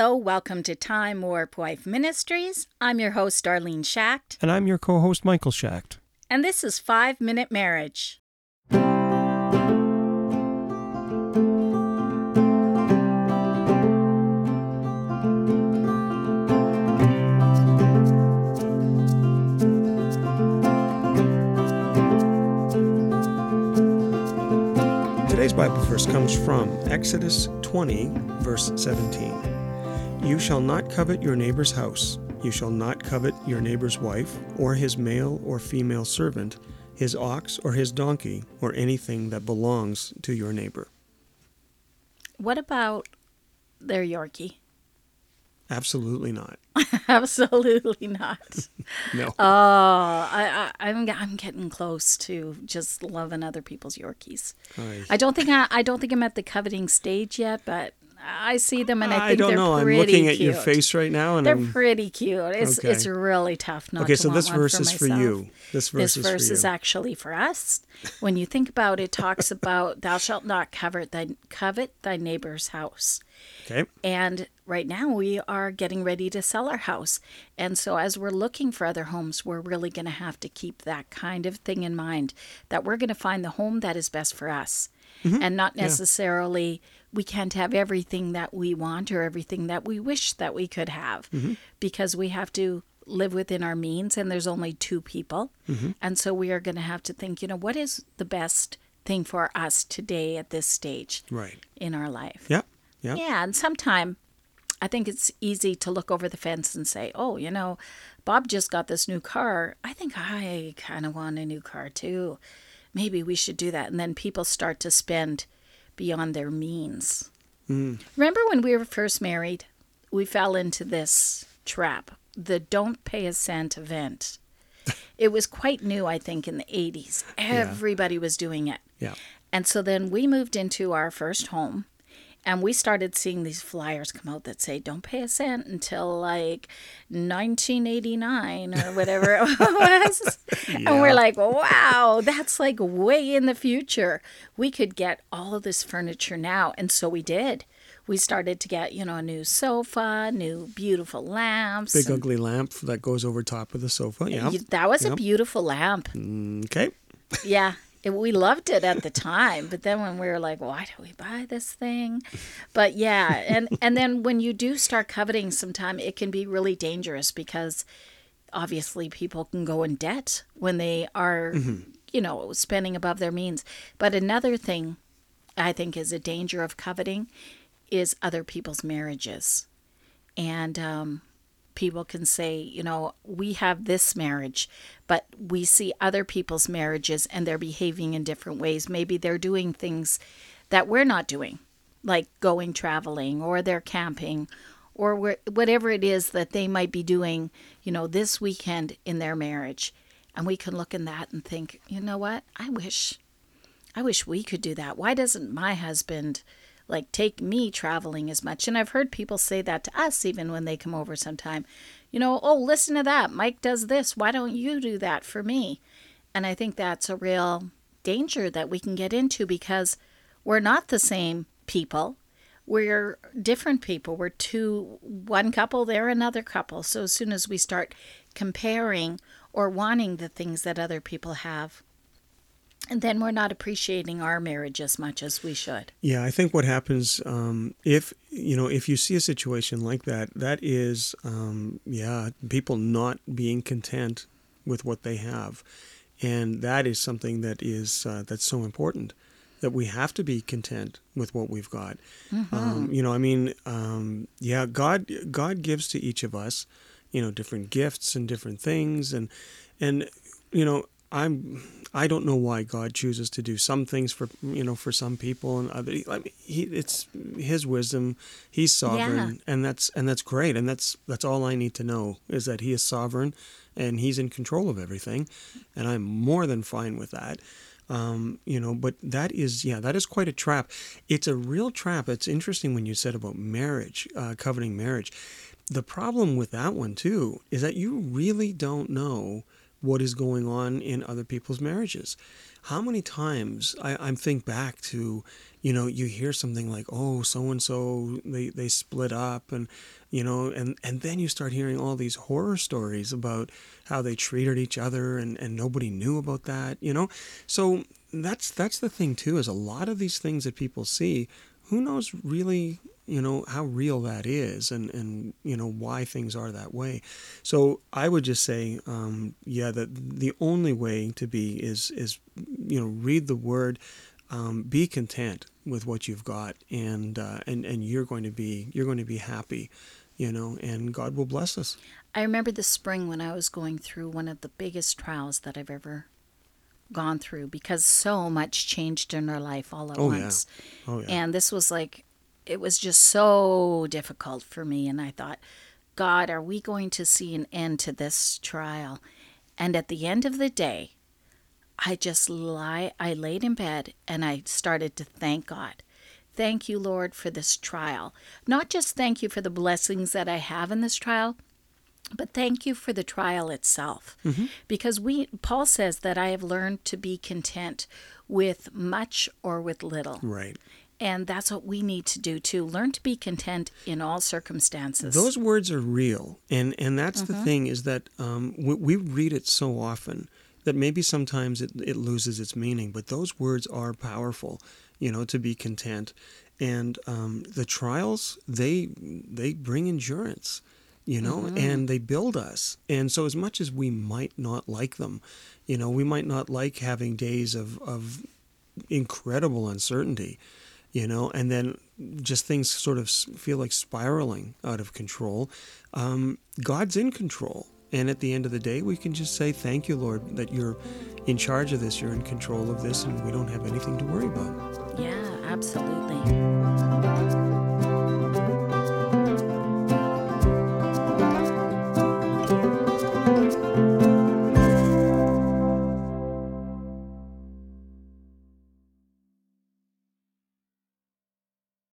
Hello, welcome to Time Warp Wife Ministries. I'm your host, Darlene Schacht, And I'm your co host, Michael Schacht. and this is Five Minute Marriage. Today's Bible verse comes from Exodus 20, verse 17. You shall not covet your neighbor's house. You shall not covet your neighbor's wife, or his male or female servant, his ox or his donkey, or anything that belongs to your neighbor. What about their Yorkie? Absolutely not. Absolutely not. No. Oh, I, I, I'm I'm getting close to just loving other people's Yorkies. I, I don't think I, I don't think I'm at the coveting stage yet, but I see them and I think don't they're know. I'm pretty looking at cute. your face right now, and They're I'm. pretty cute. It's Okay. it's really tough not Okay, to so want this one verse for is for you. This verse This is verse is actually for us. When you think about it, it talks about thou shalt not covet thy covet thy neighbor's house. Okay. And right now we are getting ready to sell our house. And so as we're looking for other homes, we're really going to have to keep that kind of thing in mind that we're going to find the home that is best for us. Mm-hmm. And not necessarily we can't have everything that we want or everything that we wish that we could have mm-hmm. because we have to live within our means and there's only two people. Mm-hmm. And so we are going to have to think, you know, what is the best thing for us today at this stage Right. in our life? Yeah. Yeah. Yeah, and sometime I think it's easy to look over the fence and say, "Oh, you know, Bob just got this new car. I think I kind of want a new car too. Maybe we should do that." And then people start to spend beyond their means. Mm. Remember when we were first married? We fell into this trap, the don't pay a cent event. it was quite new, I think, in the 80s. Everybody was doing it. Yeah. And so then we moved into our first home and we started seeing these flyers come out that say, don't pay a cent until like 1989 or whatever it was. And we're like, wow, that's like way in the future. We could get all of this furniture now. And so we did. We started to get, you know, a new sofa, new beautiful lamps. Big ugly lamp that goes over top of the sofa. Yeah. That was a beautiful lamp. Mm, okay. Yeah, it, we loved it at the time, but then when we were like, why do we buy this thing? But yeah, and and then when you do start coveting, sometime it can be really dangerous because obviously people can go in debt when they are, you know, spending above their means. But another thing I think is a danger of coveting is other people's marriages, and um, people can say, you know, we have this marriage, but we see other people's marriages and they're behaving in different ways. Maybe they're doing things that we're not doing, like going traveling or they're camping or whatever it is that they might be doing, you know, this weekend in their marriage. And we can look in that and think, you know what? I wish I wish we could do that. Why doesn't my husband like take me traveling as much? And I've heard people say that to us even when they come over sometime. You know, oh, listen to that. Mike does this. Why don't you do that for me? And I think that's a real danger that we can get into because we're not the same people. We're different people. We're two, one couple, they're another couple. So as soon as we start comparing or wanting the things that other people have, and then we're not appreciating our marriage as much as we should. Yeah, I think what happens um, if you know if you see a situation like that, that is um, yeah people not being content with what they have, and that is something that is uh, that's so important that we have to be content with what we've got. Um, you know, I mean, um, yeah, God God gives to each of us, you know, different gifts and different things, and and you know, I'm I don't know why God chooses to do some things for you know for some people and other. I mean, he it's His wisdom. He's sovereign, and that's and that's great, and that's that's all I need to know is that He is sovereign, and He's in control of everything, and I'm more than fine with that. Um, you know, but that is yeah, that is quite a trap. It's a real trap. It's interesting when you said about marriage, uh, coveting marriage. The problem with that one too is that you really don't know what is going on in other people's marriages. how many times I, I think back to, you know, you hear something like, oh, so and so they they split up, and you know, and and then you start hearing all these horror stories about how they treated each other, and and nobody knew about that, you know. So that's that's the thing too is a lot of these things that people see, who knows really you know how real that is and and you know why things are that way. So i would just say um, yeah that the only way to be is is you know read the word um, be content with what you've got and uh, and and you're going to be you're going to be happy you know and god will bless us. I remember the spring when I was going through one of the biggest trials that I've ever gone through because so much changed in her life all at Oh, yeah. once. oh yeah And this was like, it was just so difficult for me. And I thought, God, are we going to see an end to this trial? And at the end of the day, I just lie, I laid in bed and I started to thank God. Thank you, Lord, for this trial. Not just thank you for the blessings that I have in this trial, but thank you for the trial itself. Because we Paul says that I have learned to be content with much or with little. right And that's what we need to do too. Learn to be content in all circumstances. those words are real and and that's the thing is that um, we, we read it so often that maybe sometimes it, it loses its meaning but those words are powerful you know to be content and um, the trials they they bring endurance you know and they build us and so as much as we might not like them you know we might not like having days of of incredible uncertainty you know, and then just things sort of feel like spiraling out of control. Um, God's in control. And at the end of the day, we can just say, Thank you, Lord, that you're in charge of this, you're in control of this, and we don't have anything to worry about. yeah, absolutely.